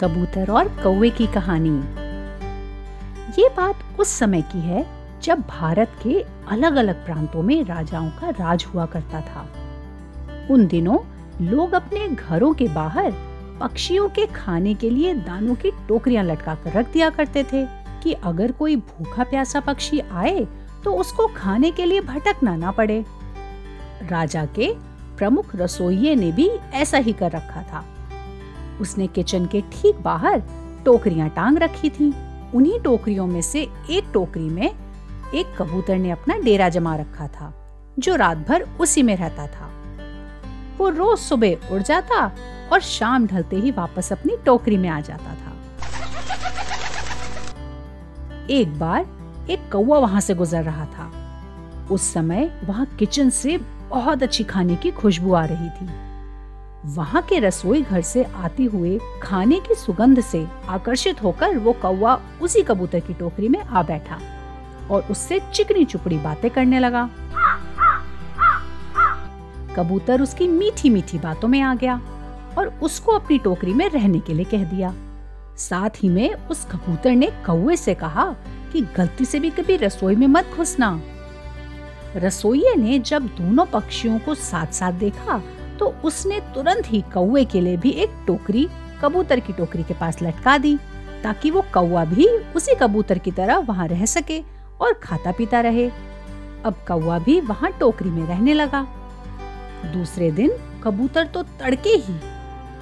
कबूतर और कौवे की कहानी। ये बात उस समय की है जब भारत के अलग अलग प्रांतों में राजाओं का राज हुआ करता था। उन दिनों लोग अपने घरों के बाहर पक्षियों के खाने के लिए दानों की टोकरियाँ लटका कर रख दिया करते थे कि अगर कोई भूखा प्यासा पक्षी आए तो उसको खाने के लिए भटकना ना पड़े। राजा के प्रमुख रसोइये ने भी ऐसा ही कर रखा था। उसने किचन के ठीक बाहर टोकरियाँ टांग रखी थीं। उन्हीं टोकरियों में से एक टोकरी में एक कबूतर ने अपना डेरा जमा रखा था, जो रात भर उसी में रहता था। वो रोज सुबह उड़ जाता और शाम ढलते ही वापस अपनी टोकरी में आ जाता था। एक बार एक कौवा वहाँ से गुजर रहा था। उस समय वहाँ किचन से बहुत अच्छी खाने की खुशबू आ रही थी। वहाँ के रसोई घर से आती हुए खाने की सुगंध से आकर्षित होकर वो कौवा उसी कबूतर की टोकरी में आ बैठा और उससे चिकनी चुपड़ी बातें करने लगा। कबूतर उसकी मीठी मीठी बातों में आ गया और उसको अपनी टोकरी में रहने के लिए कह दिया। साथ ही में उस कबूतर ने कौए से कहा कि गलती से भी कभी रसोई में मत घुसना। रसोइये ने जब दोनों पक्षियों को साथ साथ देखा तो उसने तुरंत ही कौवे के लिए भी एक टोकरी, कबूतर की टोकरी के पास लटका दी, ताकि वो कौआ भी उसी कबूतर की तरह वहाँ रह सके और खाता पीता रहे। अब कौवा भी वहाँ टोकरी में रहने लगा। दूसरे दिन कबूतर तो तड़के ही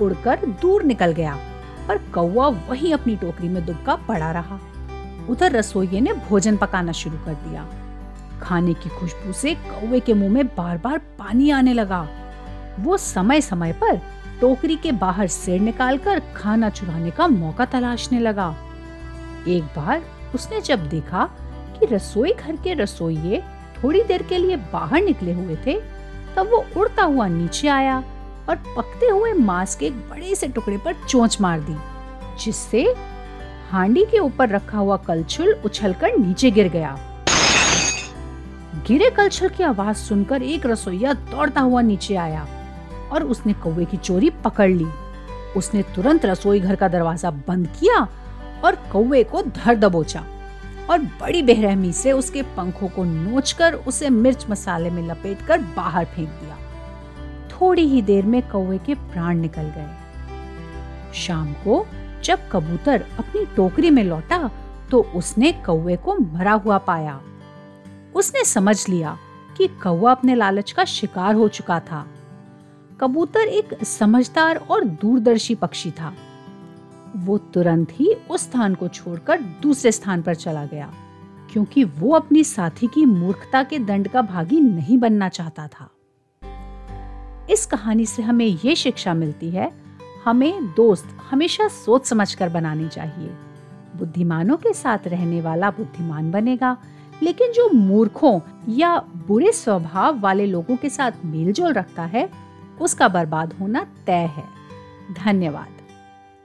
उड़कर दूर निकल गया, पर कौवा वही अपनी टोकरी में दुबका पड़ा रहा। उधर रसोइये ने भोजन पकाना शुरू कर दिया। खाने की खुशबू से कौवे के मुँह में बार बार पानी आने लगा। वो समय समय पर टोकरी के बाहर सिर निकालकर खाना चुराने का मौका तलाशने लगा। एक बार उसने जब देखा कि रसोई घर के रसोइये थोड़ी देर के लिए बाहर निकले हुए थे, तब वो उड़ता हुआ नीचे आया और पकते हुए मांस के एक बड़े से टुकड़े पर चोंच मार दी, जिससे हांडी के ऊपर रखा हुआ कलछुल उछलकर नीचे गिर गया। गिरे कलछुल की आवाज़ सुनकर एक रसोईया दौड़ता हुआ नीचे आया। और उसने कौवे की चोरी पकड़ ली। उसने तुरंत रसोई घर का दरवाज़ा बंद किया और कौवे को धर दबोचा और बड़ी बेरहमी से उसके पंखों को नोचकर उसे मिर्च मसाले में लपेटकर बाहर फेंक दिया। थोड़ी ही देर में कौवे के प्राण निकल गए। शाम को जब कबूतर अपनी टोकरी में लौटा तो उसने कौवे को मरा हुआ पाया। उसने समझ लिया कि कौवा अपने लालच का शिकार हो चुका था। कबूतर एक समझदार और दूरदर्शी पक्षी था। वो तुरंत ही उस स्थान को छोड़कर दूसरे स्थान पर चला गया, क्योंकि वो अपनी साथी की मूर्खता के दंड का भागी नहीं बनना चाहता था। इस कहानी से हमें ये शिक्षा मिलती है, हमें दोस्त हमेशा सोच समझकर बनाने चाहिए। बुद्धिमानों के साथ रहने वाला बुद्धिमान बनेगा, लेकिन जो मूर्खों या बुरे स्वभाव वाले लोगों के साथ मेलजोल रखता है उसका बर्बाद होना तय है। धन्यवाद।